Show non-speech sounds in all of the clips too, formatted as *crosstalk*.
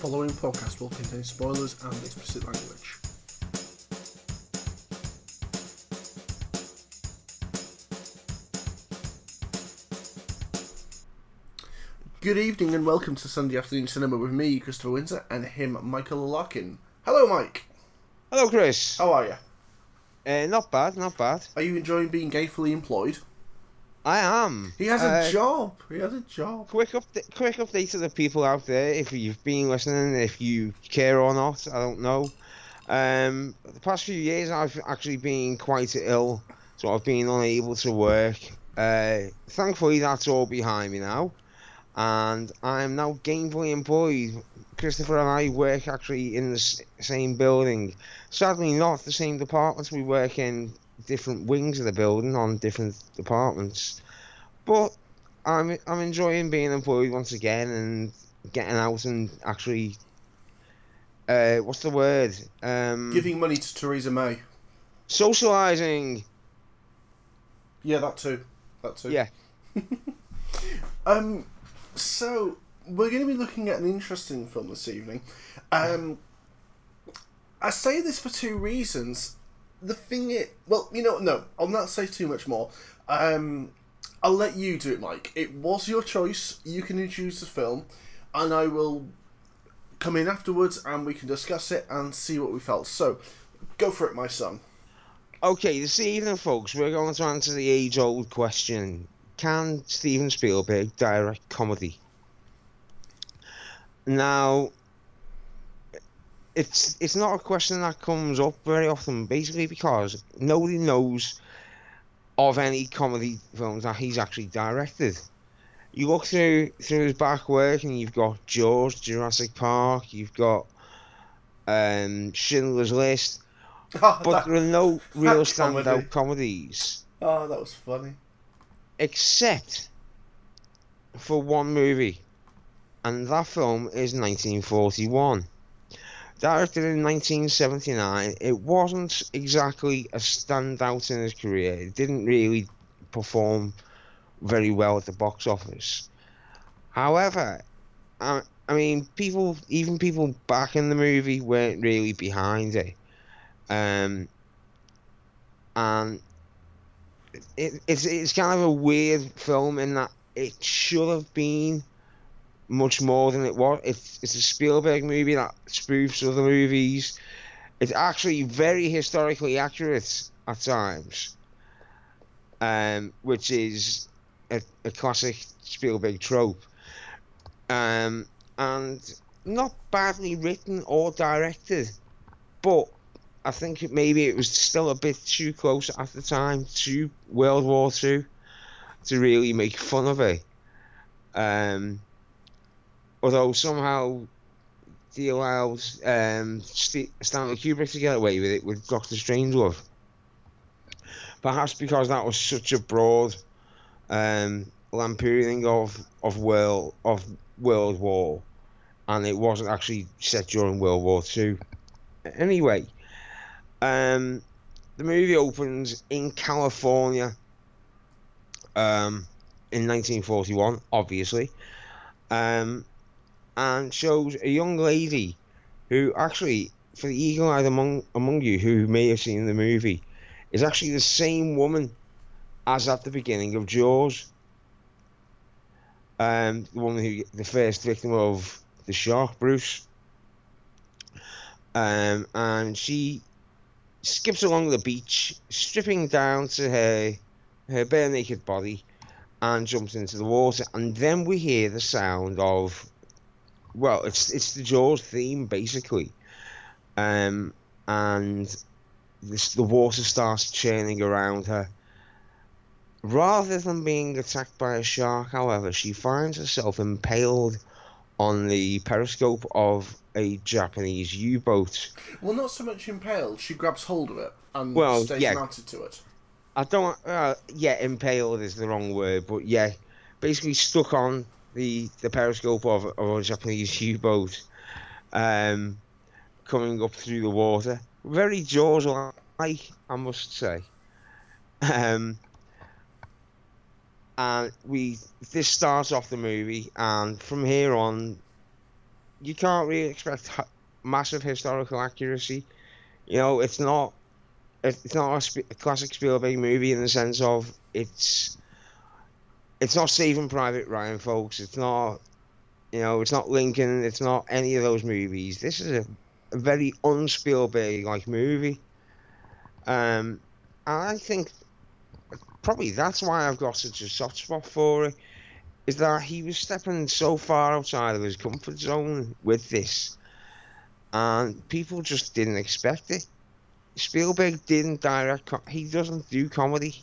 following podcast will contain spoilers and explicit language. Good evening and welcome to Sunday Afternoon Cinema with me, Christopher Windsor, and him, Michael Larkin. Hello, Mike. Hello, Chris. How are you? Uh, not bad, not bad. Are you enjoying being gainfully employed? I am. He has a Uh, job. He has a job. Quick update, quick update to the people out there. If you've been listening, if you care or not, I don't know. Um, the past few years, I've actually been quite ill, so I've been unable to work. Uh, thankfully, that's all behind me now, and I'm now gainfully employed. Christopher and I work actually in the same building. Sadly, not the same departments. We work in different wings of the building on different departments. But I'm I'm enjoying being employed once again and getting out and actually uh what's the word? Um Giving money to Theresa May. socializing. Yeah, that too. That too. Yeah. *laughs* Um, so we're going to be looking at an interesting film this evening. Um, I say this for two reasons. The thing it well, you know, no, I'll not say too much more. Um, I'll let you do it, Mike. It was your choice. You can introduce the film, and I will come in afterwards, and we can discuss it and see what we felt. So, go for it, my son. Okay, this evening folks, we're going to answer the age old question. Can Steven Spielberg direct comedy? Now it's it's not a question that comes up very often, basically because nobody knows of any comedy films that he's actually directed. You look through through his back work and you've got Jaws, Jurassic Park, you've got um, Schindler's List, *laughs* but that, there are no *laughs* real comedy. standout comedies oh, that was funny. except for one movie, and that film is 1941. Directed in 1979, it wasn't exactly a standout in his career. It didn't really perform very well at the box office. However, I, I mean, people, even people back in the movie, weren't really behind it. Um, and it, it's it's kind of a weird film in that it should have been much more than it was. It's it's a Spielberg movie that spoofs other movies. It's actually very historically accurate at times, um, which is a, a classic Spielberg trope, um, and not badly written or directed, but I think it, maybe it was still a bit too close at the time to World War Two to really make fun of it. Um, although somehow they allowed um, St- Stanley Kubrick to get away with it with Doctor Strangelove. Perhaps because that was such a broad um, lampooning of of world of World War, and it wasn't actually set during World War Two. Anyway, um, the movie opens in California um, in 1941, obviously, um, and shows a young lady who actually, for the eagle-eyed among among you who may have seen the movie, is actually the same woman as at the beginning of Jaws. Um, the woman who, the first victim of the shark, Bruce. Um, and she skips along the beach, stripping down to her her bare naked body, and jumps into the water. And then we hear the sound of, well, it's it's the Jaws theme basically, um, and this, the water starts churning around her. Rather than being attacked by a shark, however, she finds herself impaled on the periscope of a Japanese U-boat. Well, not so much impaled. She grabs hold of it and Well, stays yeah. mounted to it. I don't. Uh, yeah, impaled is the wrong word, but yeah, basically stuck on the the periscope of, of a Japanese *laughs* U-boat, um, coming up through the water. Very Jaws-like, I must say. Um, and we this starts off the movie, and from here on, you can't really expect massive historical accuracy. You know, it's not it's not a classic Spielberg movie in the sense of it's it's not Saving Private Ryan, folks. It's not you know, it's not Lincoln. It's not any of those movies. This is a, a very un-Spielberg like movie. Um, I think probably that's why I've got such a soft spot for it. Is that he was stepping so far outside of his comfort zone with this, and people just didn't expect it. Spielberg didn't direct. Co- he doesn't do comedy,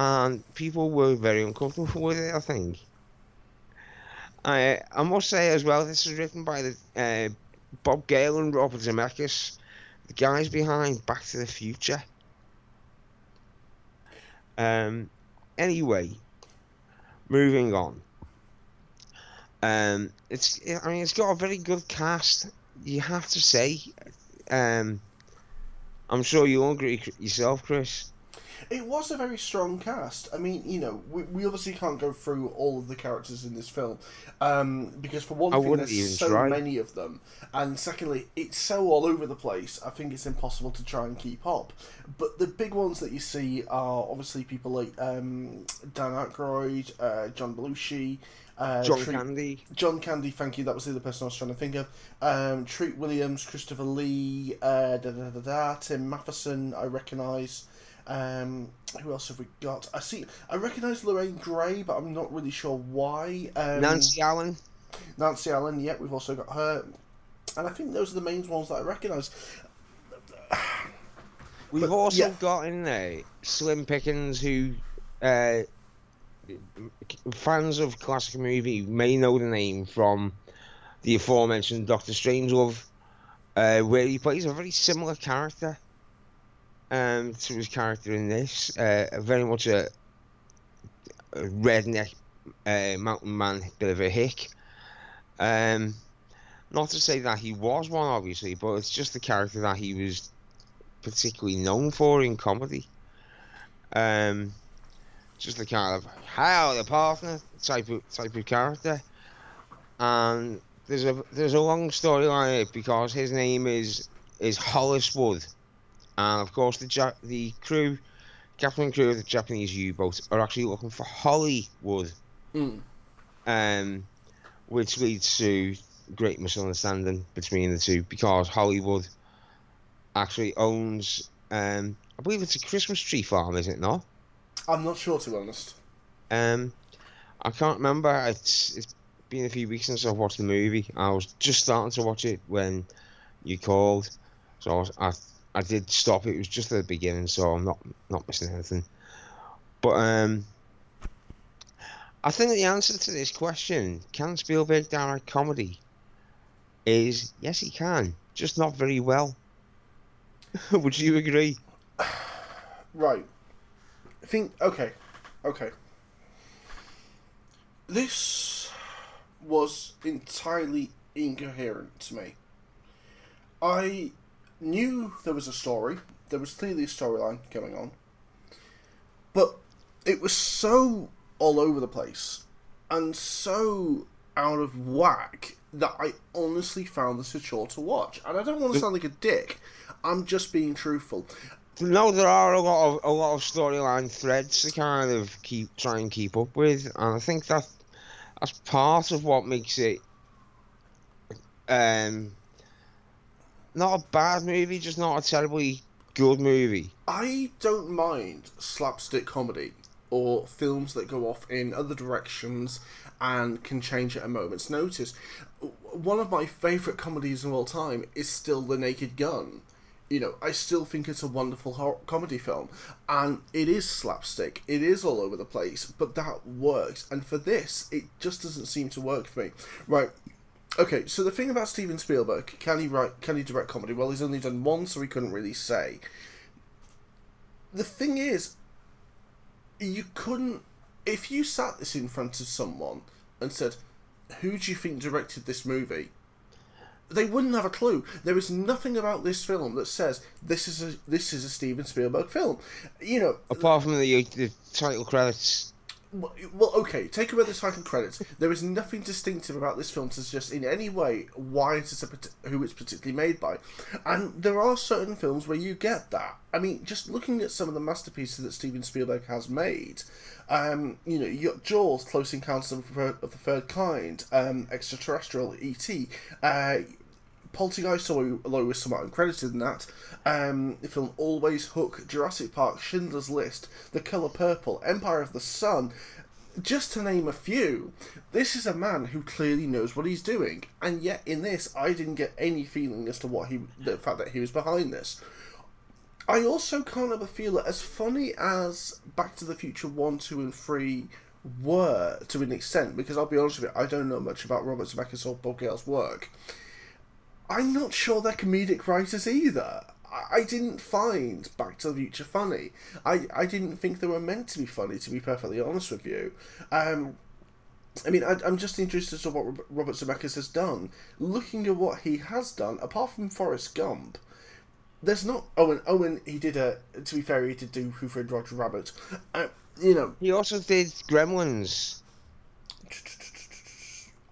and people were very uncomfortable with it. I think. I I must say as well, this is written by the uh, Bob Gale and Robert Zemeckis, the guys behind Back to the Future. Um. Anyway, moving on. Um, it's I mean it's got a very good cast. You have to say. Um, I'm sure you'll agree yourself, Chris. It was a very strong cast. I mean, you know, we, we obviously can't go through all of the characters in this film um, because, for one I thing, there's so try. many of them, and secondly, it's so all over the place. I think it's impossible to try and keep up. But the big ones that you see are obviously people like um, Dan Aykroyd, uh, John Belushi. Uh, John Treat- Candy. John Candy, thank you. That was the other person I was trying to think of. Um, Treat Williams, Christopher Lee, uh, da, da, da, da, Tim Matheson, I recognise. Um, who else have we got? I see. I recognise Lorraine Gary, but I'm not really sure why. Um, Nancy Allen. Nancy Allen. Yeah, we've also got her, and I think those are the main ones that I recognise. *sighs* We've But, also yeah. got in there Slim Pickens, who uh, fans of classic movie may know the name from the aforementioned Doctor Strangelove, uh, where he plays a very similar character um, to his character in this. Uh, very much a, a redneck uh, mountain man, bit of a hick. Um, not to say that he was one, obviously, but it's just the character that he was particularly known for in comedy. Um, just the kind of how the partner type of type of character, and there's a there's a long storyline because his name is is Hollis Wood, and of course the ja- the crew, captain and crew of the Japanese U-boat are actually looking for Hollywood, Mm. um, which leads to great misunderstanding between the two because Hollywood actually owns, um, I believe it's a Christmas tree farm, is it not? I'm not sure, to be honest. Um, I can't remember. It's it's been a few weeks since I've watched the movie. I was just starting to watch it when you called, so I was, I I did stop. It was just at the beginning, so I'm not not missing anything. But um, I think the answer to this question, can Spielberg direct comedy, is yes, he can, just not very well. *laughs* Would you agree? Right. I think okay, okay. This was entirely incoherent to me. I knew there was a story. There was clearly a storyline going on. But it was so all over the place and so out of whack that I honestly found this a chore to watch. And I don't want to sound like a dick. I'm just being truthful. No, there are a lot of a lot of storyline threads to kind of keep try and keep up with, and I think that that's part of what makes it um not a bad movie, just not a terribly good movie. I don't mind slapstick comedy or films that go off in other directions and can change at a moment's notice. One of my favourite comedies of all time is still The Naked Gun. You know, I still think it's a wonderful horror comedy film, and it is slapstick. It is all over the place, but that works. And for this, it just doesn't seem to work for me. Right, Okay, so the thing about Steven Spielberg, can he write, can he direct comedy? Well, he's only done one, so he couldn't really say. The thing is, you couldn't, if you sat this in front of someone and said, "Who do you think directed this movie?" They wouldn't have a clue. There is nothing about this film that says this is a this is a Steven Spielberg film. You know, Apart from the the title credits, Well, okay. Take away the title credits. There is nothing distinctive about this film to suggest in any way why it is a, who it's particularly made by, and there are certain films where you get that. I mean, just looking at some of the masterpieces that Steven Spielberg has made, um, you know, you got Jaws, Close Encounters of, the- of the Third Kind, um, Extraterrestrial, E.T., uh, Poltergeist, although he was somewhat uncredited in that, um, the film Always Hook, Jurassic Park, Schindler's List, The Colour Purple, Empire of the Sun, just to name a few. This is a man who clearly knows what he's doing, and yet in this, I didn't get any feeling as to what he, the fact that he was behind this. I also kind of feel that as funny as Back to the Future 1, 2, and 3 were to an extent, because I'll be honest with you, I don't know much about Robert Zemeckis or Bob Gale's work. I'm not sure they're comedic writers either. I, I didn't find Back to the Future funny. I, I didn't think they were meant to be funny, to be perfectly honest with you. Um, I mean, I, I'm just interested as to what Robert Zemeckis has done. Looking at what he has done, apart from Forrest Gump, there's not. Owen. Owen. He did a. To be fair, he did do Who Framed Roger Rabbit. Uh, you know, He also did Gremlins.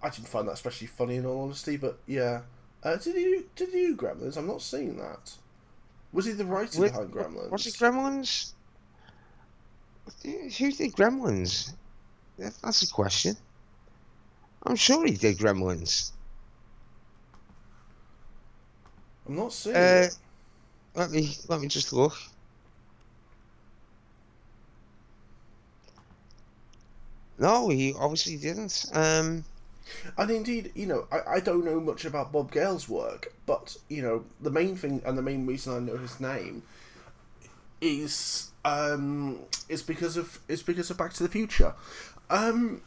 I didn't find that especially funny in all honesty, but yeah. Uh, did you did he do Gremlins? I'm not seeing that. Was he the writer Wait, behind Gremlins? Was it Gremlins? Who did Gremlins? That's a question. I'm sure he did Gremlins. I'm not seeing Uh. Let me let me just look. No, he obviously didn't. Um, And indeed, you know, I, I don't know much about Bob Gale's work, but you know, the main thing and the main reason I know his name is um is because of is because of Back to the Future. Um,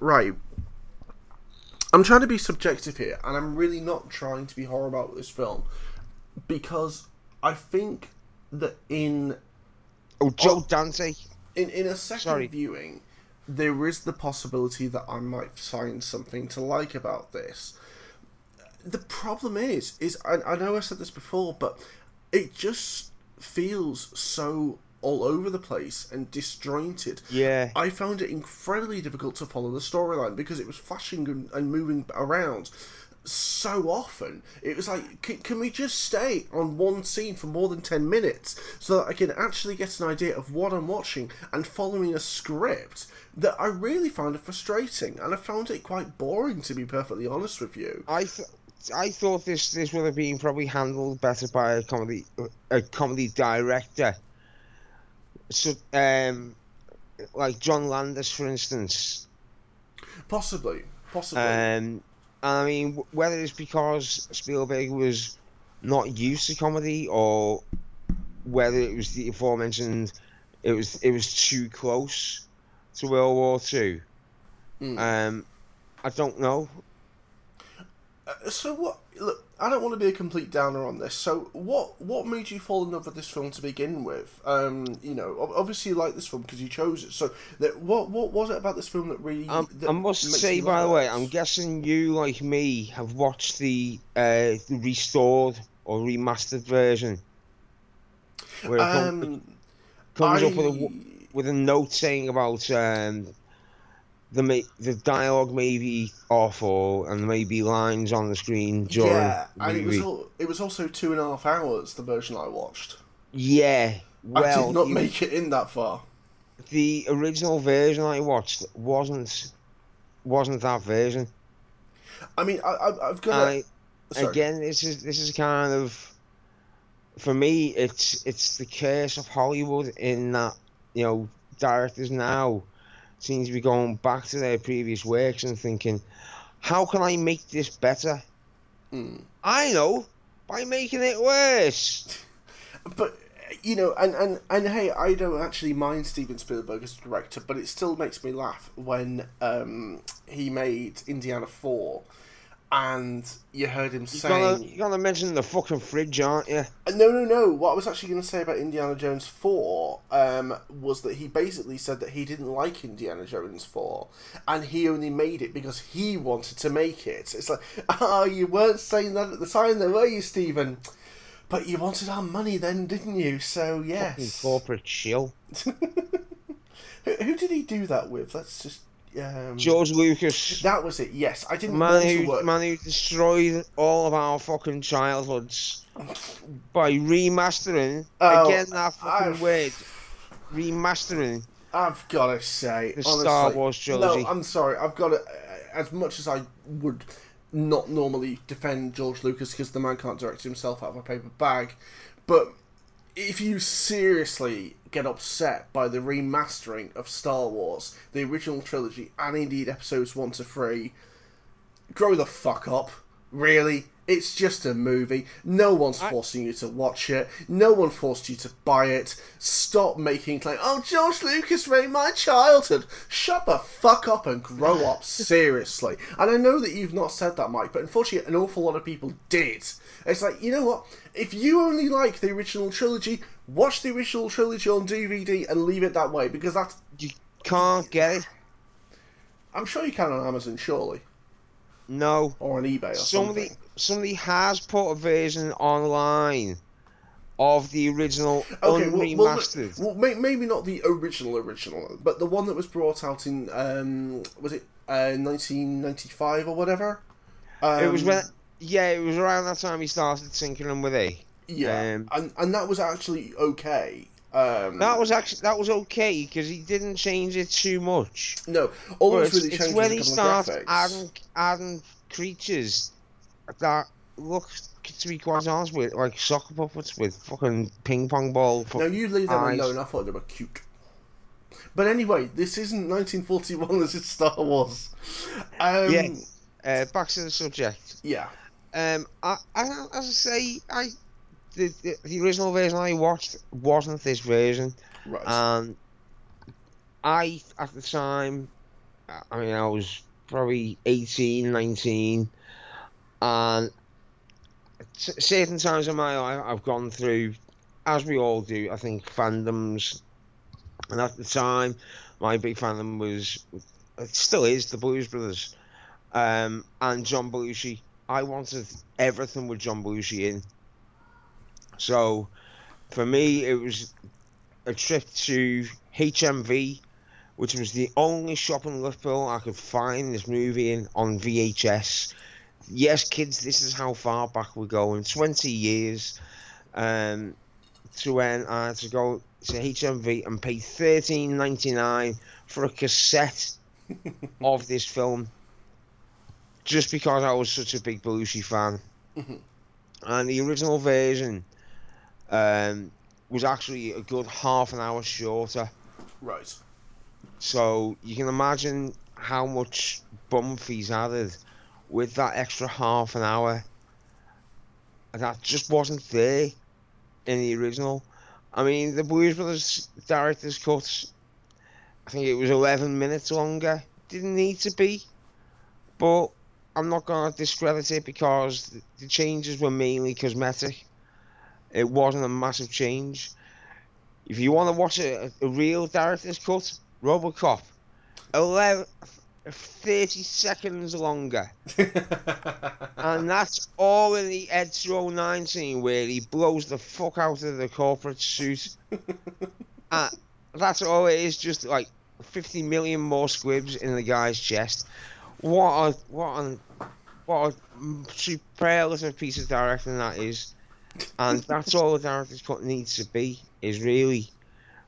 right. I'm trying to be subjective here, and I'm really not trying to be horrible about this film because I think that in oh, Joe Dante. in in a second Sorry. viewing, there is the possibility that I might find something to like about this. The problem is, is I, I know I said this before, but it just feels so all over the place and disjointed. Yeah. I found it incredibly difficult to follow the storyline because it was flashing and, and moving around so often. It was like, can, can we just stay on one scene for more than 10 minutes so that I can actually get an idea of what I'm watching and following a script that I really found it frustrating and I found it quite boring to be perfectly honest with you. I th- I thought this this would have been probably handled better by a comedy a comedy director. So um, like John Landis, for instance. Possibly. Possibly. Um, I mean, whether it's because Spielberg was not used to comedy or whether it was the aforementioned, it was it was too close to World War Two. Mm. Um, I don't know. Uh, so what? Look, I don't want to be a complete downer on this. So what? What made you fall in love with this film to begin with? Um, you know, obviously you like this film because you chose it. So that what? What was it about this film that really? Um, that I must say, by the way. I'm guessing you, like me, have watched the uh, restored or remastered version, where it Um, comes up with a I- with a note saying about um, the ma- the dialogue may be awful and there may be lines on the screen during yeah, and it was al- it was also two and a half hours. The version I watched. Yeah, well, I did not you- make it in that far. the original version I watched wasn't wasn't that version. I mean, I, I've got. I, Sorry. again, this is this is kind of for me. It's it's the curse of Hollywood in that you know directors now seem to be going back to their previous works and thinking, how can I make this better? Mm. I know by making it worse. *laughs* But you know, and, and and hey, I don't actually mind Steven Spielberg as a director, but it still makes me laugh when um, he made Indiana Four, and you heard him You're saying, gonna, you're gonna mention the fucking fridge, aren't you? Uh, No, no, no. What I was actually going to say about Indiana Jones 4 um, was that he basically said that he didn't like Indiana Jones 4 and he only made it because he wanted to make it. It's like, oh, *laughs* you weren't saying that at the time, though, were you, Steven? But you wanted our money then, didn't you? So, Fucking yes. corporate chill. *laughs* Who, who did he do that with? Let's just. Um, George Lucas, That was it. Yes, I didn't man who work. man who destroyed all of our fucking childhoods *laughs* by remastering Oh, again that fucking I've- word remastering. I've got to say, The honestly, Star Wars trilogy. No, I'm sorry. I've got to. As much as I would not normally defend George Lucas because the man can't direct himself out of a paper bag, but if you seriously get upset by the remastering of Star Wars, the original trilogy, and indeed episodes one to three, grow the fuck up. Really? It's just a movie. No one's I- forcing you to watch it. No one forced you to buy it. Stop making claims. Oh, George Lucas made my childhood. Shut the fuck up and grow *laughs* up. Seriously. And I know that you've not said that, Mike, but unfortunately, an awful lot of people did. It's like, you know what? If you only like the original trilogy, watch the original trilogy on DVD and leave it that way because that's. You can't get it. I'm sure you can on Amazon, surely. No. Or on eBay or Somebody something. somebody has put a version online of the original Okay, well, well, well, maybe not the original original, but the one that was brought out in um, was it uh, 1995 or whatever? Um, it was when yeah, it was around that time he started tinkering with it. yeah, um, and and that was actually okay. Um, That was actually that was okay because he didn't change it too much. no, all But it was it's, really it's when he starts adding adding creatures that look to be quite honest with like soccer puppets with fucking ping pong ball. fu- No, you leave them eyes. alone. I thought they were cute. But anyway, this isn't 1941. *laughs* This is Star Wars. Um, yeah. Uh, back to the subject. yeah. Um, I, I, as I say, I the, the the original version I watched wasn't this version, Right. and I at the time, I mean, I was probably 18, 19, and certain times in my life I've gone through, as we all do, I think fandoms, and at the time, my big fandom was, it still is, the Blues Brothers, um, and John Belushi. I wanted everything with John Belushi in. So, for me, it was a trip to HMV, which was the only shop in Liverpool I could find this movie in on VHS. Yes, kids, this is how far back we're going 20 years um, to when I had to go to HMV and pay thirteen ninety nine for a cassette *laughs* of this film just because I was such a big Belushi fan. Mhm. And the original version um, was actually a good half an hour shorter. right. So you can imagine how much bum fees added with that extra half an hour. And That just wasn't there in the original. I mean, the Blues Brothers director's cut, I think it was 11 minutes longer. Didn't need to be. But I'm not going to discredit it because the- changes were mainly cosmetic. It wasn't a massive change. If you want to watch a, a real director's cut, Robocop, 11, 30 seconds longer. *laughs* And that's all in the Ed 209 scene where he blows the fuck out of the corporate suit. *laughs* uh, that's all it is, just like 50 million more squibs in the guy's chest. What a, what a, what a superlative piece of directing that is. And that's all the director's cut needs to be, is really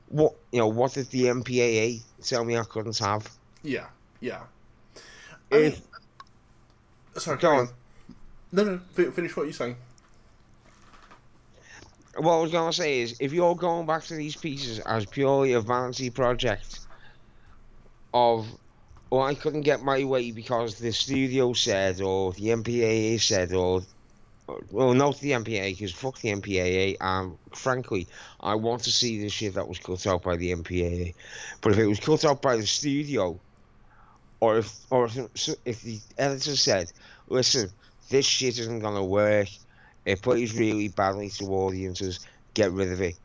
what, you know, what did the MPAA tell me I couldn't have? yeah. Yeah. I mean, If, sorry, go on. No, no. fi- Finish what you're saying. what I was gonna say is, if you're going back to these pieces as purely a vanity project of, well, I couldn't get my way because the studio said, or the MPAA said, or, well, not the MPAA, because fuck the MPAA, and frankly, I want to see the shit that was cut out by the MPAA. But if it was cut out by the studio, or if, or if, if the editor said, listen, this shit isn't gonna work, it plays really badly to audiences. Get rid of it.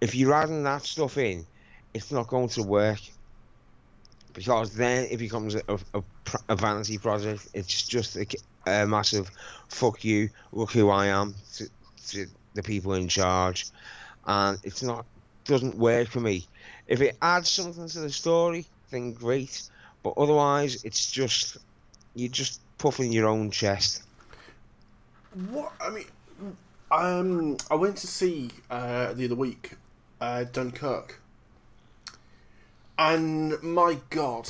If you're adding that stuff in, it's not going to work because then it becomes a, a, a vanity project. It's just a, a massive fuck you. Look who I am to, to the people in charge, and it's not doesn't work for me. If it adds something to the story, then great. But otherwise, it's just you're just puffing your own chest. What I mean, um, I went to see uh, the other week uh, Dunkirk, and my God,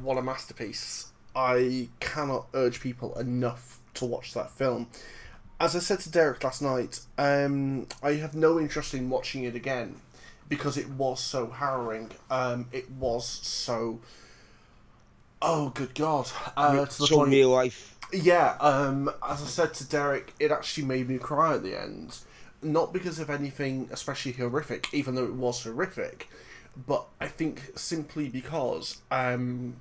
what a masterpiece! I cannot urge people enough to watch that film. As I said to Derek last night, um, I have no interest in watching it again because it was so harrowing. Um, it was so. Oh, good God! Uh, to the so point, real life. yeah, um, as I said to Derek, it actually made me cry at the end. Not because of anything especially horrific, even though it was horrific, but I think simply because um,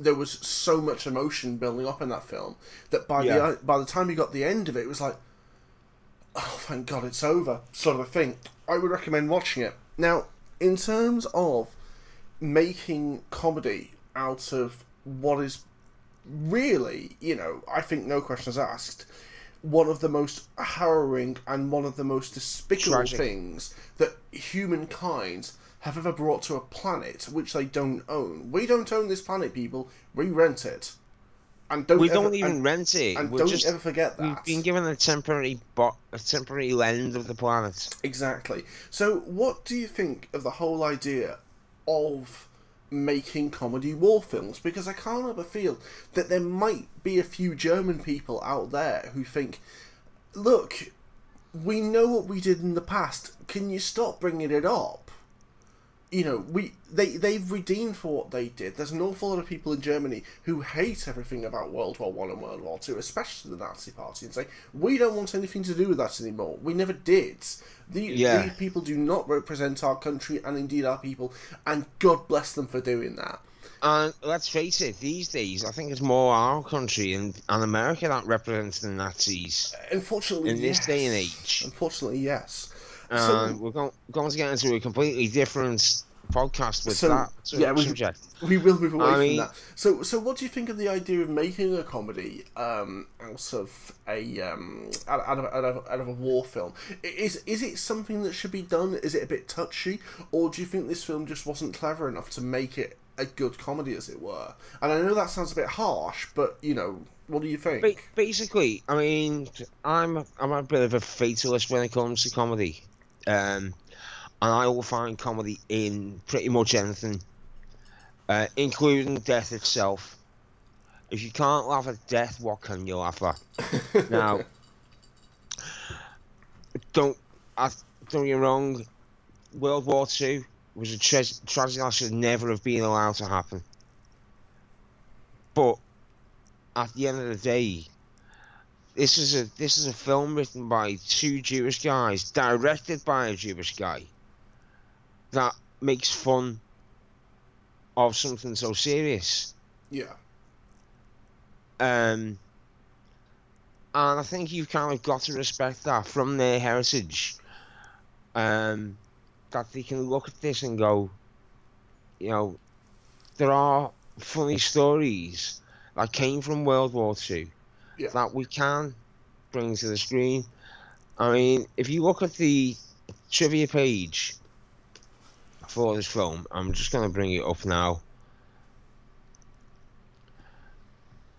there was so much emotion building up in that film that by Yeah. the by the time you got the end of it, it was like, oh, thank God it's over, sort of a thing. I would recommend watching it. Now, in terms of making comedy out of what is really, you know, I think no questions asked, one of the most harrowing and one of the most despicable Tragic. things that humankind have ever brought to a planet which they don't own. We don't own this planet, people. We rent it. And don't We ever, don't even and, rent it. and We're don't just ever forget that. we've been given a temporary bo- a temporary lens of the planet. Exactly. So, what do you think of the whole idea of making comedy war films? Because I can't help but feel that there might be a few German people out there who think, look, we know what we did in the past. Can you stop bringing it up? You know, we they they've redeemed for what they did. There's an awful lot of people in Germany who hate everything about World War One and World War Two, especially the Nazi Party, and say we don't want anything to do with that anymore. We never did. The, Yeah. These people do not represent our country and indeed our people, and God bless them for doing that. And let's face it, these days I think it's more our country and, and America that represents the Nazis Unfortunately, in this yes. day and age. Unfortunately, yes. And we're going, going to get into a completely different podcast with So, that yeah, we- subject. We will move away I from mean- that. So, so what do you think of the idea of making a comedy um, out of a um, out, out, of, out, of, out of a war film? Is is it something that should be done? Is it a bit touchy, or do you think this film just wasn't clever enough to make it a good comedy, as it were? And I know that sounds a bit harsh, but you know, what do you think? Ba- basically, I mean, I'm I'm a bit of a fatalist when it comes to comedy, um, and I will find comedy in pretty much anything, uh, including death itself. If you can't laugh at death, what can you laugh at? *laughs* now, don't I, don't get me wrong. World War Two was a tra- tragedy that should never have been allowed to happen. But at the end of the day, this is a this is a film written by two Jewish guys, directed by a Jewish guy, that makes fun of something so serious. yeah, Um, and I think you've kind of got to respect that from their heritage. Um, that they can look at this and go, you know, there are funny stories that came from World War Two Yeah. that we can bring to the screen. I mean, if you look at the trivia page for this film, I'm just going to bring it up now.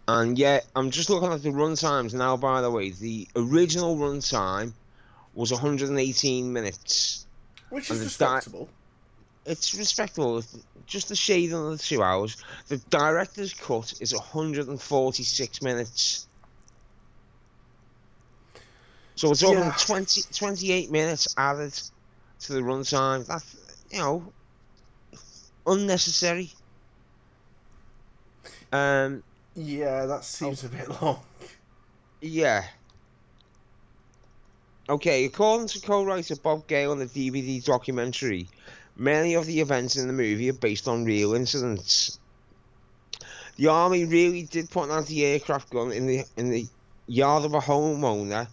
And yeah, I'm just looking at the run times now. By the way, the original run time was 118 minutes. which is the di- respectable. It's respectable, just a shade under the two hours. The director's cut is 146 minutes. So we're talking Yeah. 20, 28 minutes added to the runtime. That's, you know, unnecessary. Um, Yeah, that seems a bit long. Yeah. Okay, according to co-writer Bob Gale on the DVD documentary, many of the events in the movie are based on real incidents. The army really did put an anti-aircraft gun in the in the yard of a homeowner,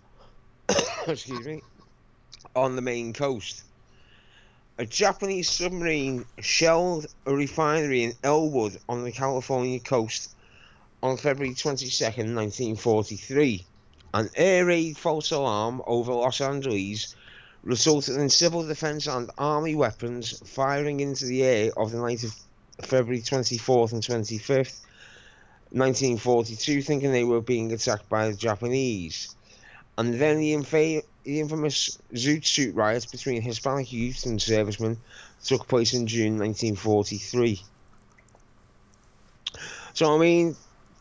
*coughs* excuse me, on the Maine coast. A Japanese submarine shelled a refinery in Ellwood on the California coast on February 22nd, 1943. An air raid false alarm over Los Angeles resulted in civil defence and army weapons firing into the air of the night of February 24th and 25th, 1942, thinking they were being attacked by the Japanese. And then the, infa- the infamous Zoot Suit riots between Hispanic youth and servicemen took place in June 1943. So, I mean,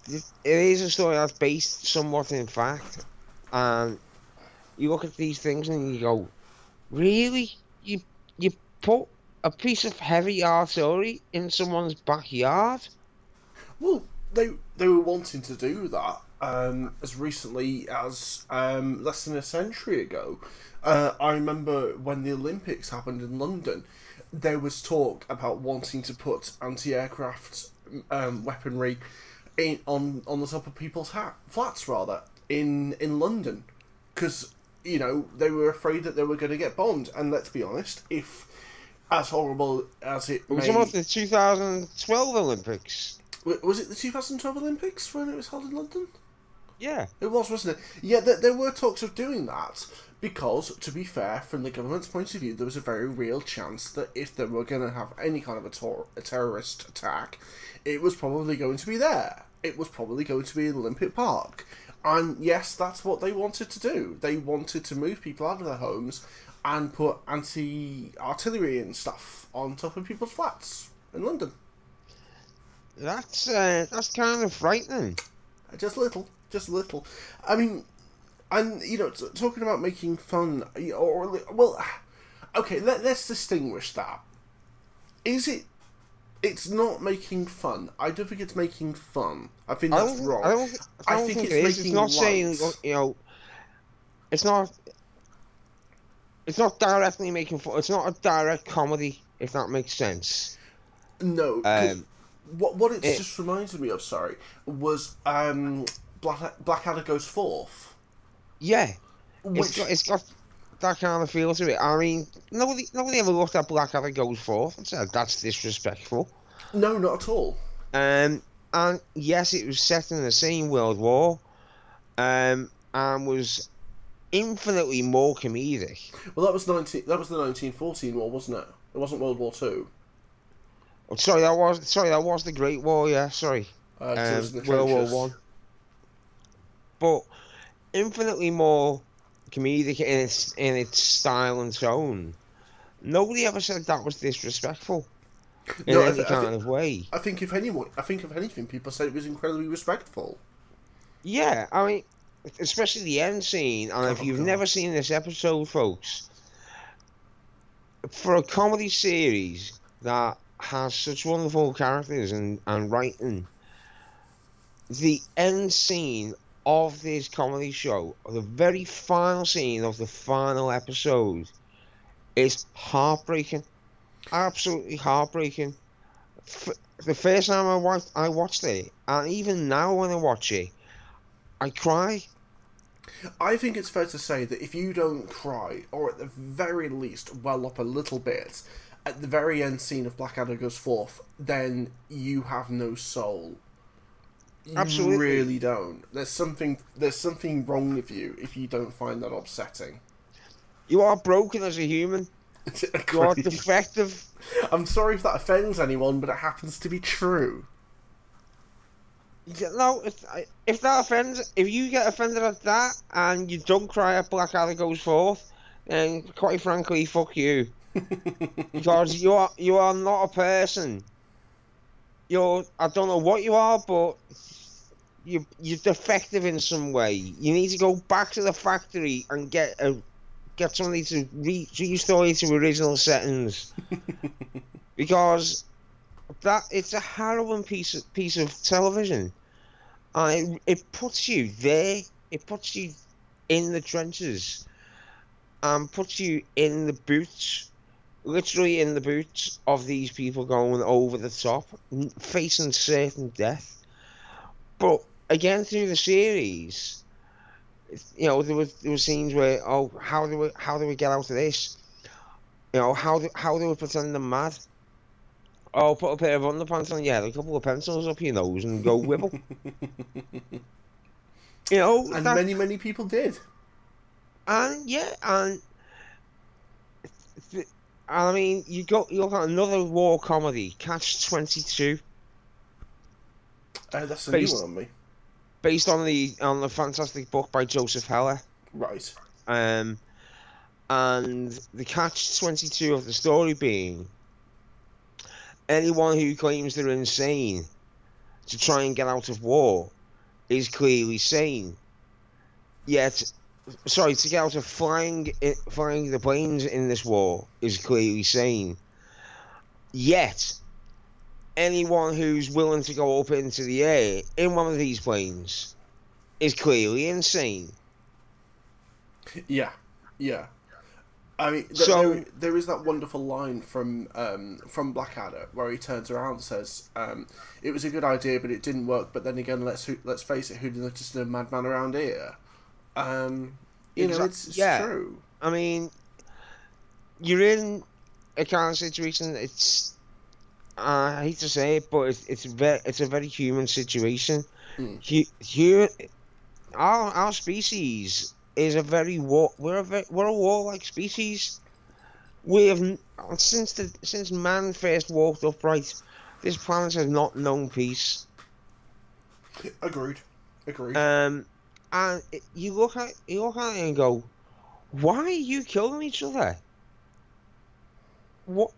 it is a story that's based somewhat in fact, and you look at these things and you go, really? You you put a piece of heavy artillery in someone's backyard? Well, they they were wanting to do that um, as recently as um, less than a century ago. Uh, I remember when the Olympics happened in London, there was talk about wanting to put anti-aircraft um, weaponry in, on on the top of people's ha- flats rather in in London because you know they were afraid that they were going to get bombed and let's be honest if as horrible as it, It was may, the 2012 Olympics. Was it the 2012 Olympics when it was held in London Yeah. it was wasn't it? Yeah there, there were talks of doing that because to be fair from the government's point of view there was a very real chance that if they were going to have any kind of a, tor- a terrorist attack it was probably going to be there. It was probably going to be in Olympic Park. And yes that's what they wanted to do. They wanted to move people out of their homes and put anti-artillery and stuff on top of people's flats in London. That's uh, that's kind of frightening. just a little, just a little. I mean, and you know, t- talking about making fun, or well, *sighs* okay, let, let's distinguish that. Is it? It's not making fun. I don't think it's making fun. I think I that's don't, wrong. I don't, I I don't think think, it's it is. It's making not saying, you know, it's not. It's not directly making fun. It's not a direct comedy, if that makes sense. No. Um, what what it, it- just reminded me of, sorry, was um, Black Blackadder goes forth. Yeah, it's Which got, it's got that kind of feel to it. I mean, nobody, nobody ever looked at Blackadder goes forth and said that's disrespectful. no, not at all. Um, and yes, it was set in the same World War, um, and was infinitely more comedic. Well, that was nineteen. That was the nineteen fourteen war, wasn't it? It wasn't World War Two. Oh, sorry, that was sorry, that was the Great War. Yeah, sorry, Uh, um, was in the World War. One. But infinitely more comedic in its in its style and tone. Nobody ever said that was disrespectful in No, any I kind thi- of way. I think if anyone, I think if anything, people said it was incredibly respectful. Yeah, I mean, especially the end scene. And if Oh, you've God. never seen this episode, folks, for a comedy series that has such wonderful characters and, and writing, the end scene of this comedy show, the very final scene of the final episode, is heartbreaking. Absolutely heartbreaking. F- the first time I watched, I watched it, and even now when I watch it, I cry. I think it's fair to say that if you don't cry, or at the very least well up a little bit, at the very end scene of Blackadder goes forth, then you have no soul. You Absolutely. really don't. There's something. There's something wrong with you if you don't find that upsetting. You are broken as a human. *laughs* You are defective. I'm sorry if that offends anyone, but it happens to be true. Yeah, No, if, if that offends, if you get offended at that and you don't cry at Blackadder goes forth, then quite frankly, fuck you. *laughs* because you are you are not a person. You're I don't know what you are, but you you're defective in some way. You need to go back to the factory and get a get somebody to re- restore you to original settings. *laughs* because that it's a harrowing piece of, piece of television, and it, it puts you there. It puts you in the trenches, and puts you in the boots, literally in the boots of these people going over the top, facing certain death. But again, through the series, you know, there was there were scenes where oh, how do we how do we get out of this? You know, how do how do we pretend I'm mad? Oh, put a pair of underpants on yeah, a couple of pencils up your nose, and go wibble. *laughs* you know, and that- many, many people did. and yeah, and I mean, you got you at another war comedy, Catch Twenty Two. Uh, that's a Based- new one on me. based on the on the fantastic book by Joseph Heller. Right. Um, and the catch twenty two of the story being anyone who claims they're insane to try and get out of war is clearly sane. Yet, sorry, to get out of flying flying the planes in this war is clearly sane. Yet, anyone who's willing to go up into the air in one of these planes is clearly insane. Yeah. Yeah. I mean, th- So- there, there is that wonderful line from um, from Blackadder where he turns around and says, um, "It was a good idea, but it didn't work. But then again, let's let's face it, who noticed a madman around here?" Um, you know, Exact- it's, it's yeah. true. I mean, you're in a kind of situation. It's I hate to say it, but it's it's very it's a very human situation. Mm. Hu- hu- our our species is a very war. We're a ve- we're a warlike species. We have since the since man first walked upright, this planet has not known peace. Agreed. Agreed. Um, and you look at you look at it and go, why are you killing each other? What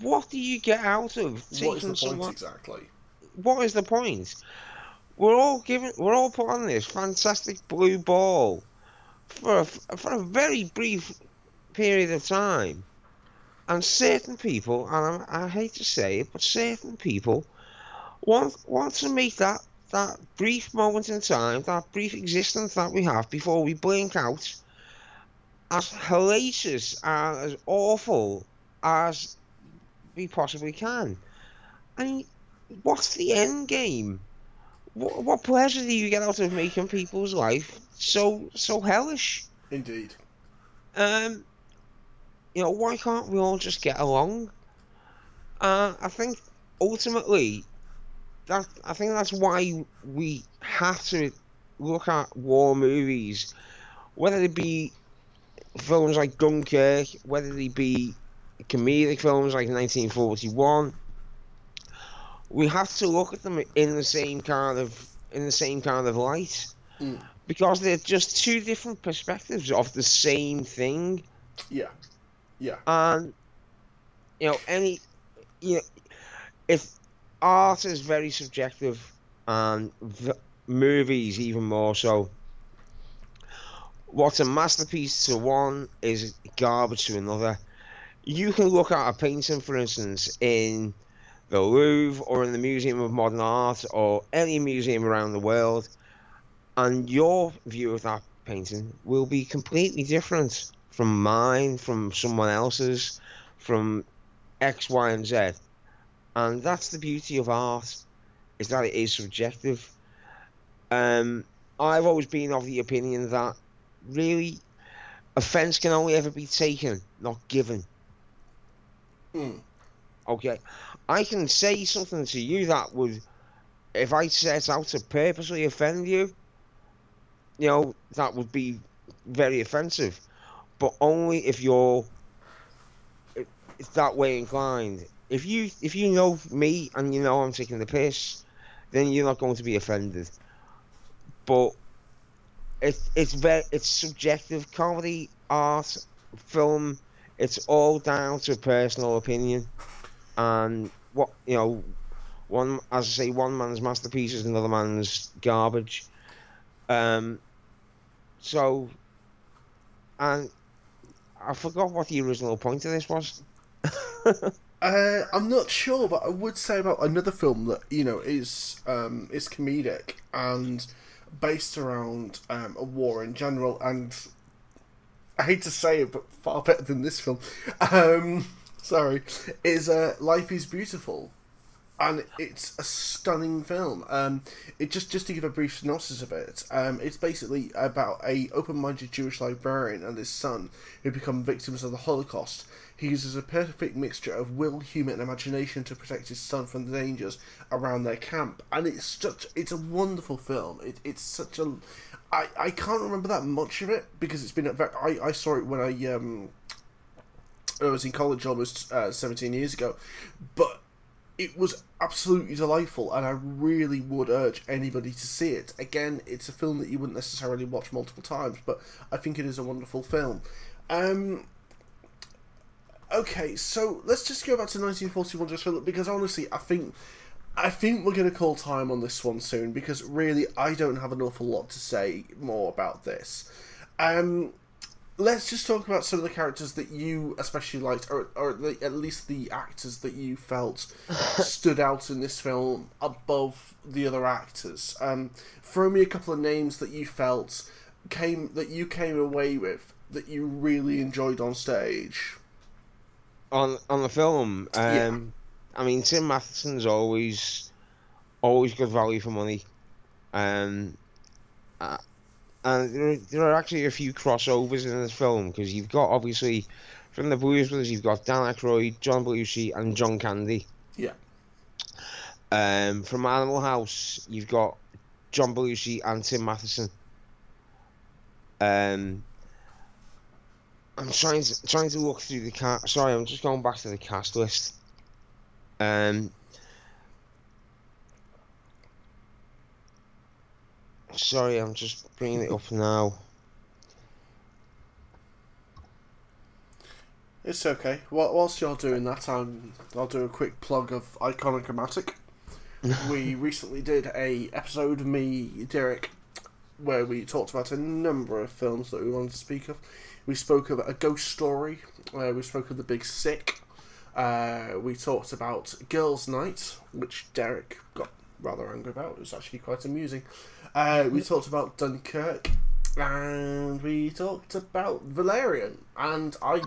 what do you get out of what is the point exactly? What is the point? We're all given we're all put on this fantastic blue ball for a, for a very brief period of time, and certain people, and I, I hate to say it, but certain people want want to make that that brief moment in time, that brief existence that we have before we blink out, as hellacious and as awful as we possibly can. I mean, what's the end game? What, what pleasure do you get out of making people's life so so hellish? Indeed. Um, you know, why can't we all just get along? Uh, I think ultimately, that I think that's why we have to look at war movies, whether they be films like Dunkirk, whether they be comedic films like 1941. We have to look at them in the same kind of in the same kind of light Mm. because they're just two different perspectives of the same thing Yeah. Yeah. and you know any you know if art is very subjective and v- movies even more so what's a masterpiece to one is garbage to another you can look at a painting for instance in the Louvre or in the Museum of Modern Art or any museum around the world and your view of that painting will be completely different from mine, from someone else's, from X, Y, and Z. And that's the beauty of art, is that it is subjective. Um, I've always been of the opinion that really offence can only ever be taken, not given. Mm. Okay, I can say something to you that would, if I set out to purposely offend you, you know, that would be very offensive. But only if you're it's that way inclined. If you if you know me and you know I'm taking the piss, then you're not going to be offended. But it's it's very it's subjective. Comedy, art, film, it's all down to personal opinion and what you know one as I say one man's masterpiece is another man's garbage um so and I forgot what the original point of this was *laughs* Uh, I'm not sure, but I would say about another film that you know is um, is comedic and based around um, a war in general, and I hate to say it, but far better than this film. Um, *laughs* sorry, is uh, Life is Beautiful, and it's a stunning film. Um, it just just to give a brief synopsis of it, um, it's basically about a open-minded Jewish librarian and his son who become victims of the Holocaust. He uses a perfect mixture of will, humour, and imagination to protect his son from the dangers around their camp, and it's such it's a wonderful film. It, it's such a I, I can't remember that much of it because it's been a very, I, I saw it when I um I was in college almost uh, 17 years ago, but it was absolutely delightful, and I really would urge anybody to see it. Again, it's a film that you wouldn't necessarily watch multiple times, but I think it is a wonderful film. Um, okay, so let's just go back to 1941 just for a little, because honestly, I think I think we're going to call time on this one soon because really I don't have an awful lot to say more about this. Um, let's just talk about some of the characters that you especially liked, or, or at least the actors that you felt *laughs* stood out in this film above the other actors. Um, throw me a couple of names that you felt came that you came away with that you really enjoyed on stage. On on the film, um, Yeah. I mean Tim Matheson's always always good value for money, um, and there are, there are actually a few crossovers in this film because you've got obviously from the Blues Brothers you've got Dan Aykroyd, John Belushi, and John Candy. Yeah. Um, from Animal House you've got John Belushi and Tim Matheson. Um, I'm trying to trying to look through the cast. Sorry, I'm just going back to the cast list. Um, sorry, I'm just bringing it up now. It's okay. Whilst you're doing that, I'm, I'll do a quick plug of Iconochromatic. *laughs* we recently did a episode, me, Derek, where we talked about a number of films that we wanted to speak of. We spoke of A Ghost Story. Uh, we spoke of The Big Sick. Uh, we talked about Girls' Night, which Derek got rather angry about. It was actually quite amusing. Uh, we talked about Dunkirk. And we talked about Valerian. And I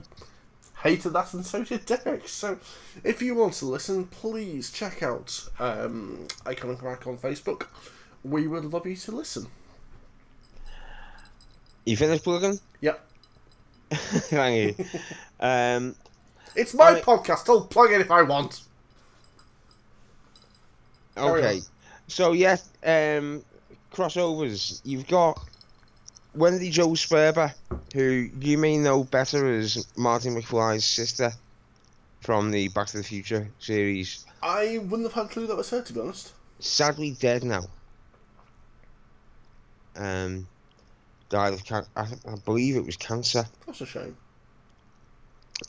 hated that, and so did Derek. So, if you want to listen, please check out um, Iconic Rack on Facebook. We would love you to listen. You finished plugging? Yep. *laughs* Thank you. *laughs* Um, It's my I- podcast. I'll plug it if I want. Okay. So yeah, um, crossovers. You've got Wendy Jo Sperber, who you may know better as Martin McFly's sister from the Back to the Future series. I wouldn't have had a clue that was her, to be honest. Sadly dead now. Um, died of can- I, I believe it was cancer. That's a shame.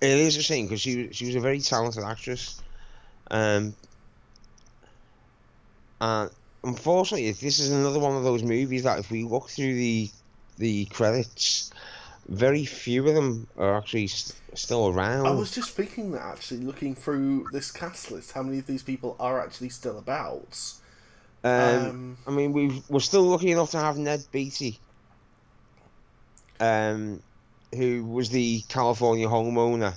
It is a shame because she she was a very talented actress, um, and unfortunately, this is another one of those movies that if we look through the the credits, very few of them are actually s- still around. I was just thinking that actually, looking through this cast list, how many of these people are actually still about? um, Um, I mean, we we're still lucky enough to have Ned Beatty, um, who was the California homeowner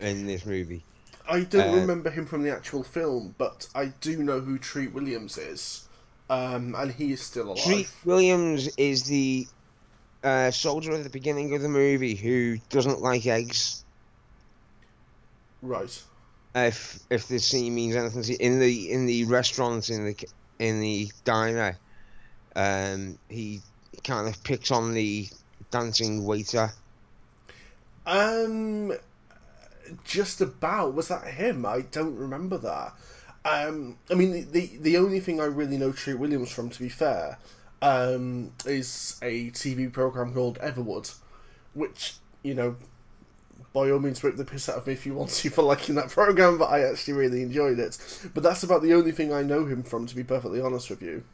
in this movie. I don't uh, remember him from the actual film, but I do know who Treat Williams is, um, and he is still alive. Treat Williams is the uh, soldier at the beginning of the movie who doesn't like eggs. Right. If if the scene means anything to in the in the restaurant in the in the diner, um, he kind of picks on the dancing waiter. Um, just about. Was that him? I don't remember that. Um, I mean, the, the the only thing I really know Treat Williams from, to be fair, um, is a TV program called Everwood, which you know, by all means, rip the piss out of me if you want to *laughs* for liking that program, but I actually really enjoyed it. But that's about the only thing I know him from, to be perfectly honest with you.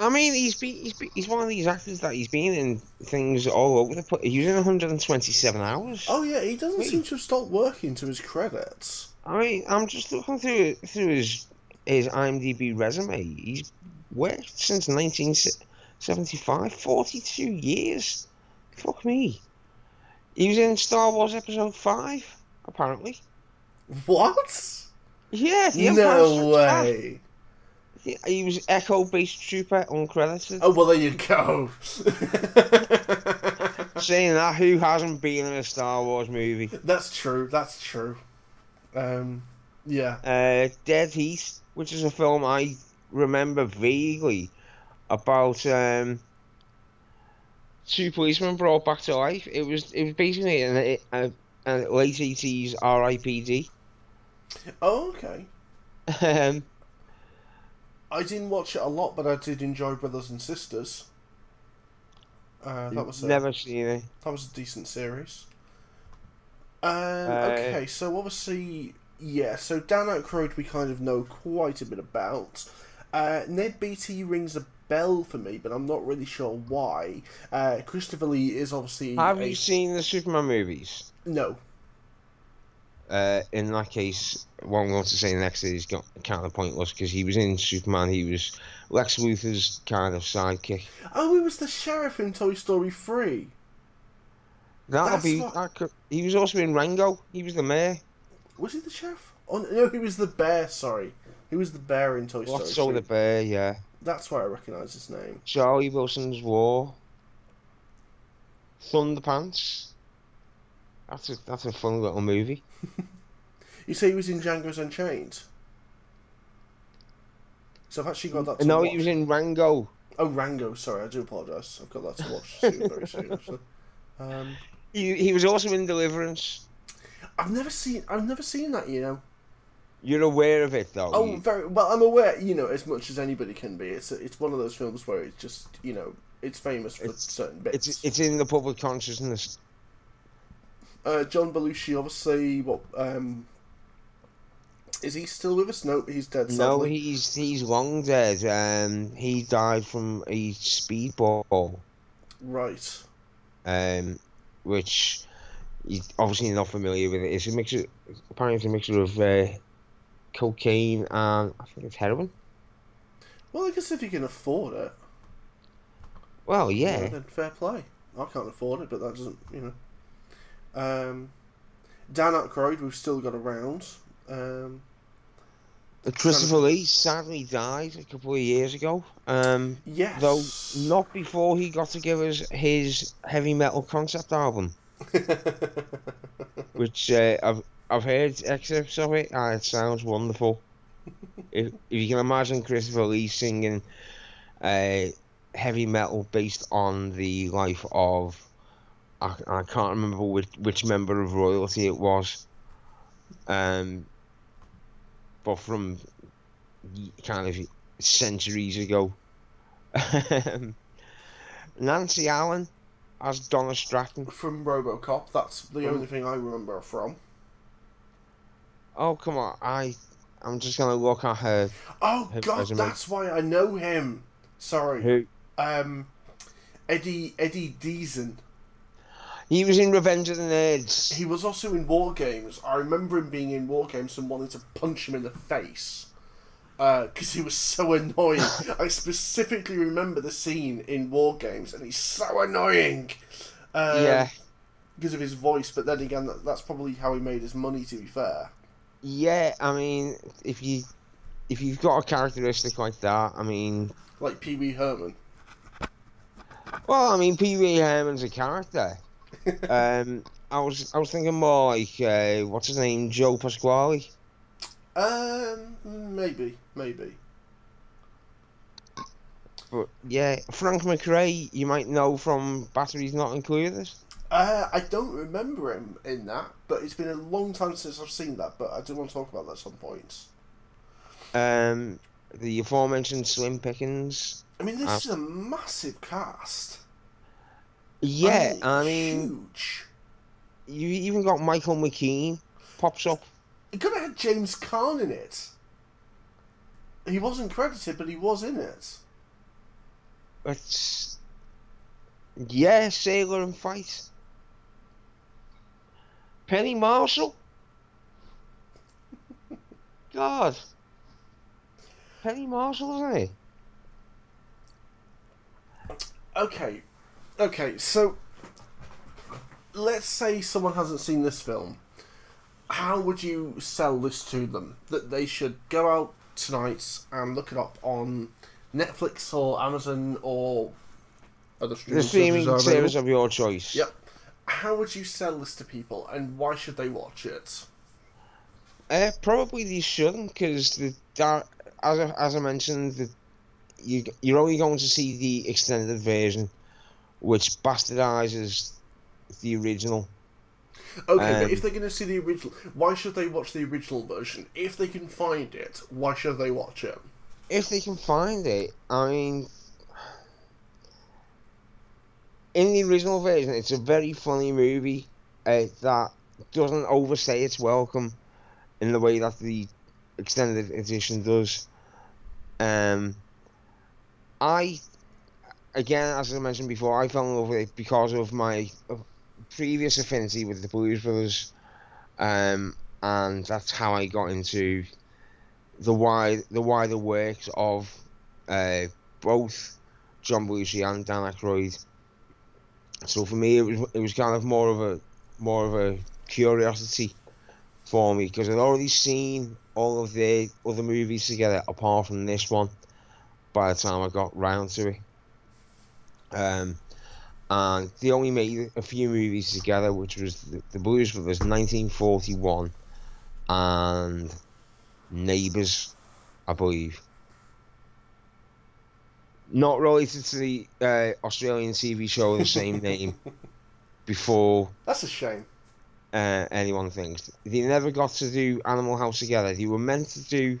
I mean, he's be, he's be, he's one of these actors that he's been in things all over the place. He was in 127 hours. Oh yeah, he doesn't Wait. seem to have stopped working to his credits. I mean, I'm just looking through through his his IMDb resume. He's worked since 1975, 42 years. Fuck me. He was in Star Wars Episode Five, apparently. What? Yeah, the No way. He, was Echo Base Trooper, uncredited. Oh well, there you go. *laughs* *laughs* Saying that, who hasn't been in a Star Wars movie? that's true. That's true. Um, yeah. Uh, Dead Heat, which is a film I remember vaguely about. Um, two policemen brought back to life. It was it was basically an, a, a late eighties R.I.P.D. Oh, okay. *laughs* Um, I didn't watch it a lot, but I did enjoy Brothers and Sisters. Uh, that was a, never seen it. that was a decent series. Um, okay, so obviously, yeah. So Dan Aykroyd, we kind of know quite a bit about. Uh, Ned Beatty rings a bell for me, but I'm not really sure why. Uh, Christopher Lee is obviously. Have a- you seen the Superman movies? No. Uh, in that case, what I'm going to say next is got kind of pointless because he was in Superman. He was Lex Luthor's kind of sidekick. Oh, he was the sheriff in Toy Story 3. That'll That's be. That could, he was also in Rango. He was the mayor. Was he the sheriff? Oh, no, he was the bear, sorry. He was the bear in Toy Story What's so 3. the bear? Yeah. That's why I recognise his name. Charlie Wilson's War. Thunderpants. That's a that's a fun little movie. *laughs* You say he was in Django's Unchained? So I've actually got that to no, watch. he was in Rango. Oh, Rango, sorry, I do apologise. I've got that to watch *laughs* soon, very soon. actually. Um, He he was also in Deliverance. I've never seen I've never seen that, you know. You're aware of it though. Oh, You- very well. I'm aware, you know, as much as anybody can be. It's it's one of those films where it's just, you know, it's famous for It's- certain bits. it's it's in the public consciousness. Uh, John Belushi, obviously, what um, is he still with us? No, he's dead. No, he's he's long dead. Um, he died from a speedball. right. Um, which you obviously not familiar with. It. It's a mixture. Apparently, it's a mixture of uh, cocaine and I think it's heroin. Well, I guess if you can afford it, Well, yeah. then fair play. I can't afford it, but that doesn't, you know. Um, Dan Aykroyd, we've still got around. Um, Christopher Lee sadly died a couple of years ago. Um, yes. though not before he got to give us his heavy metal concept album, *laughs* which uh, I've I've heard excerpts of it and it sounds wonderful. *laughs* if, if you can imagine Christopher Lee singing uh, heavy metal based on the life of I, I can't remember which which member of royalty it was, um, but from kind of centuries ago. Um, Nancy Allen as Donna Stratton. from RoboCop, that's the only thing I remember from. Oh come on, I I'm just gonna look at her. Oh Her God, resume. that's why I know him. Sorry, Who um, Eddie Eddie Deezen. He was in Revenge of the Nerds. He was also in War Games. I remember him being in War Games and wanting to punch him in the face because he was so annoying. *laughs* I specifically remember the scene in War Games, and he's so annoying. Um, yeah, because of his voice. But then again, that, that's probably how he made his money. To be fair, yeah. I mean, if you if you've got a characteristic like that, I mean, like Pee Wee Herman. well, I mean, Pee Wee Herman's a character. Um, I was I was thinking more like uh, what's his name, Joe Pasquale. Um, maybe, maybe. But yeah, Frank McRae, you might know from Batteries Not Included. Uh, I don't remember him in that, but it's been a long time since I've seen that. But I do want to talk about that at some point. Um, the aforementioned Slim Pickens. I mean, this Uh, is a massive cast. Yeah, oh, I mean, huge. you even got Michael McKean pops up. It could have had James Caan in it. He wasn't credited, but he was in it. It's yeah, Sailor and Fight. Penny Marshall. *laughs* God. Penny Marshall, isn't he? Okay, okay. So, let's say someone hasn't seen this film. How would you sell this to them? That they should go out tonight and look it up on Netflix or Amazon or other streaming, The streaming service of your choice. Yep. How would you sell this to people, and why should they watch it? Uh, probably they shouldn't, because the as I, as I mentioned, the, you you're only going to see the extended version which bastardizes the original. Okay, but Um, if they're going to see the original, why should they watch the original version? If they can find it, why should they watch it? If they can find it, I mean, in the original version, it's a very funny movie uh, that doesn't overstay its welcome in the way that the extended edition does. Um, I, again, as I mentioned before, I fell in love with it because of my previous affinity with the Blues Brothers, um, and that's how I got into the wide the wider works of uh, both John Belushi and Dan Aykroyd. So for me, it was it was kind of more of a more of a curiosity for me because I'd already seen all of the other movies together apart from this one. By the time I got round to it, um, and they only made a few movies together, which was the, the Blues Brothers, 1941, and Neighbours, I believe. Not related to the uh, Australian TV show of the same name *laughs* before That's a shame. uh, anyone thinks. They never got to do Animal House together. They were meant to do.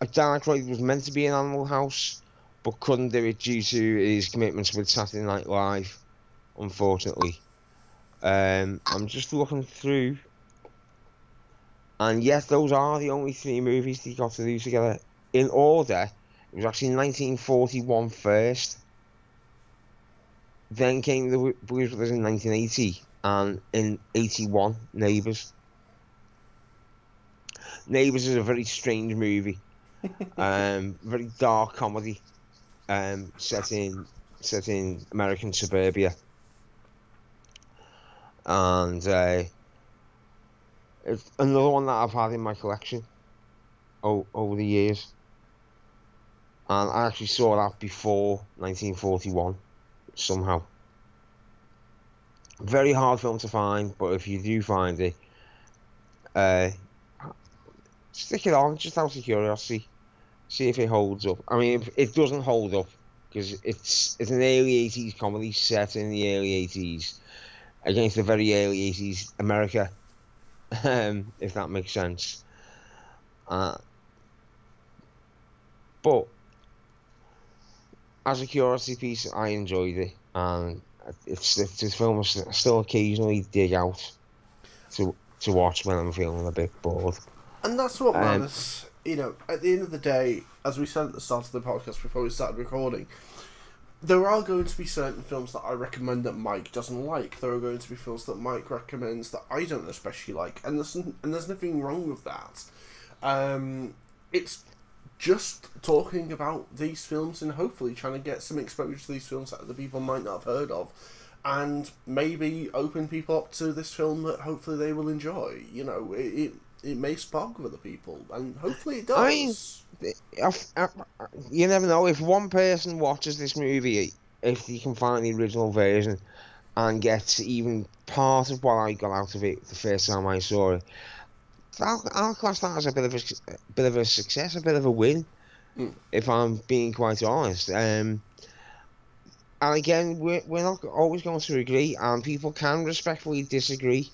Dan Aykroyd was meant to be in Animal House, but couldn't do it due to his commitments with Saturday Night Live, unfortunately. Um, I'm just looking through. And yes, those are the only three movies they got to do together. In order, it was actually 1941 first. Then came the Blues Brothers in 1980 and in 81 neighbours neighbours is a very strange movie *laughs* um very dark comedy um set in set in american suburbia. And uh it's another one that i've had in my collection o- over the years. And i actually saw that before 1941 somehow. Very hard film to find, but if you do find it, uh, stick it on just out of curiosity. See if it holds up. I mean, if it doesn't hold up because it's it's an early '80s comedy set in the early '80s against the very early '80s America, *laughs* um, if that makes sense. Uh, but as a curiosity piece, I enjoyed it, and it's it's a film I still occasionally dig out to to watch when I'm feeling a bit bored. And that's what Um, matters. You know, at the end of the day, as we said at the start of the podcast before we started recording, there are going to be certain films that I recommend that Mike doesn't like. There are going to be films that Mike recommends that I don't especially like, and there's and there's nothing wrong with that. Um, it's just talking about these films and hopefully trying to get some exposure to these films that other people might not have heard of, and maybe open people up to this film that hopefully they will enjoy. You know, it it, it may spark with other people, and hopefully it does. I you never know if one person watches this movie, if you can find the original version, and gets even part of what I got out of it the first time I saw it, I'll, I'll class that as a bit of a, a bit of a success, a bit of a win, Mm. if I'm being quite honest. Um, and again, we're, we're not always going to agree, and people can respectfully disagree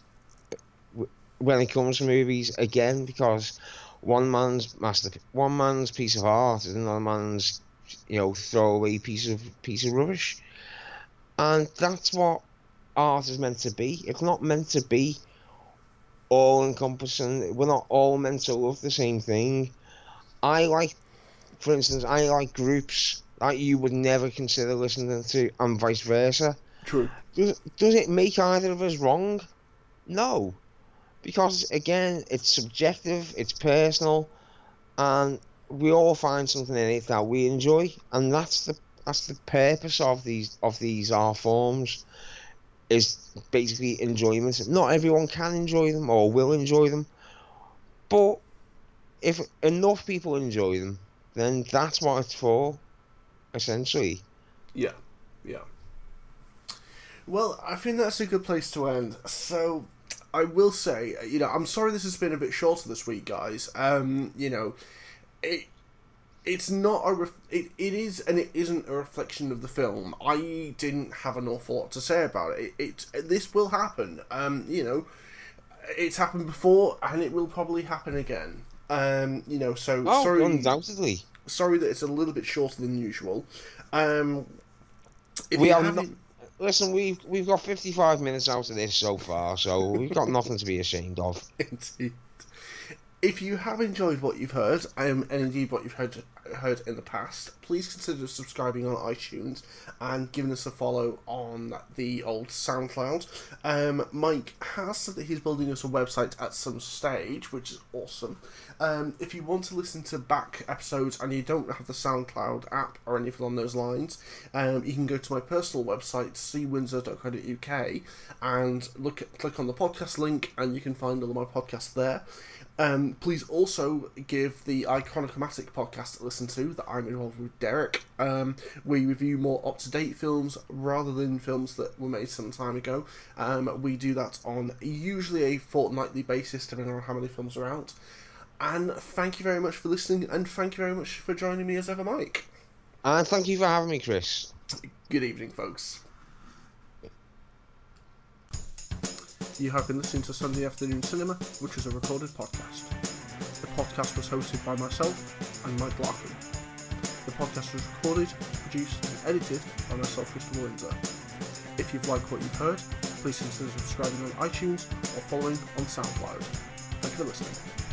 when it comes to movies. Again, because one man's master, one man's piece of art is another man's, you know, throwaway piece of piece of rubbish, and that's what art is meant to be. It's not meant to be all encompassing. We're not all meant to love the same thing. I like, for instance, I like groups that you would never consider listening to, and vice versa. True. Does, does it make either of us wrong? No. Because, again, it's subjective, it's personal, and we all find something in it that we enjoy, and that's the that's the purpose of these of these art forms is basically enjoyment. Not everyone can enjoy them or will enjoy them, but if enough people enjoy them, then that's what it's for, essentially. Yeah, yeah. Well, I think that's a good place to end. So, I will say, you know, I'm sorry this has been a bit shorter this week, guys. Um, you know, it it's not a ref- it, it is and it isn't a reflection of the film. I didn't have an awful lot to say about it. It, it this will happen. Um you know it's happened before and it will probably happen again. Um you know so Oh, sorry undoubtedly. sorry that it's a little bit shorter than usual. Um if We are haven't- Listen, we've we've got 55 minutes out of this so far, so we've got nothing to be ashamed of. *laughs* Indeed. If you have enjoyed what you've heard, um, and indeed what you've heard heard in the past, please consider subscribing on iTunes and giving us a follow on the old SoundCloud. Um, Mike has said that he's building us a website at some stage, which is awesome. Um, if you want to listen to back episodes and you don't have the SoundCloud app or anything along those lines, um, you can go to my personal website, cwindsor.co.uk, and look at, click on the podcast link, and you can find all of my podcasts there. Um, please also give the Iconochromatic podcast a listen to that I'm involved with Derek. Um, we review more up to date films rather than films that were made some time ago. Um, we do that on usually a fortnightly basis, depending on how many films are out. And thank you very much for listening, and thank you very much for joining me as ever, Mike. And thank you for having me, Chris. Good evening, folks. You have been listening to Sunday Afternoon Cinema, which is a recorded podcast. The podcast was hosted by myself and Mike Larkin. The podcast was recorded, produced, and edited by myself, Christopher Windsor. If you've liked what you've heard, please consider subscribing on iTunes or following on SoundCloud. Thank you for listening.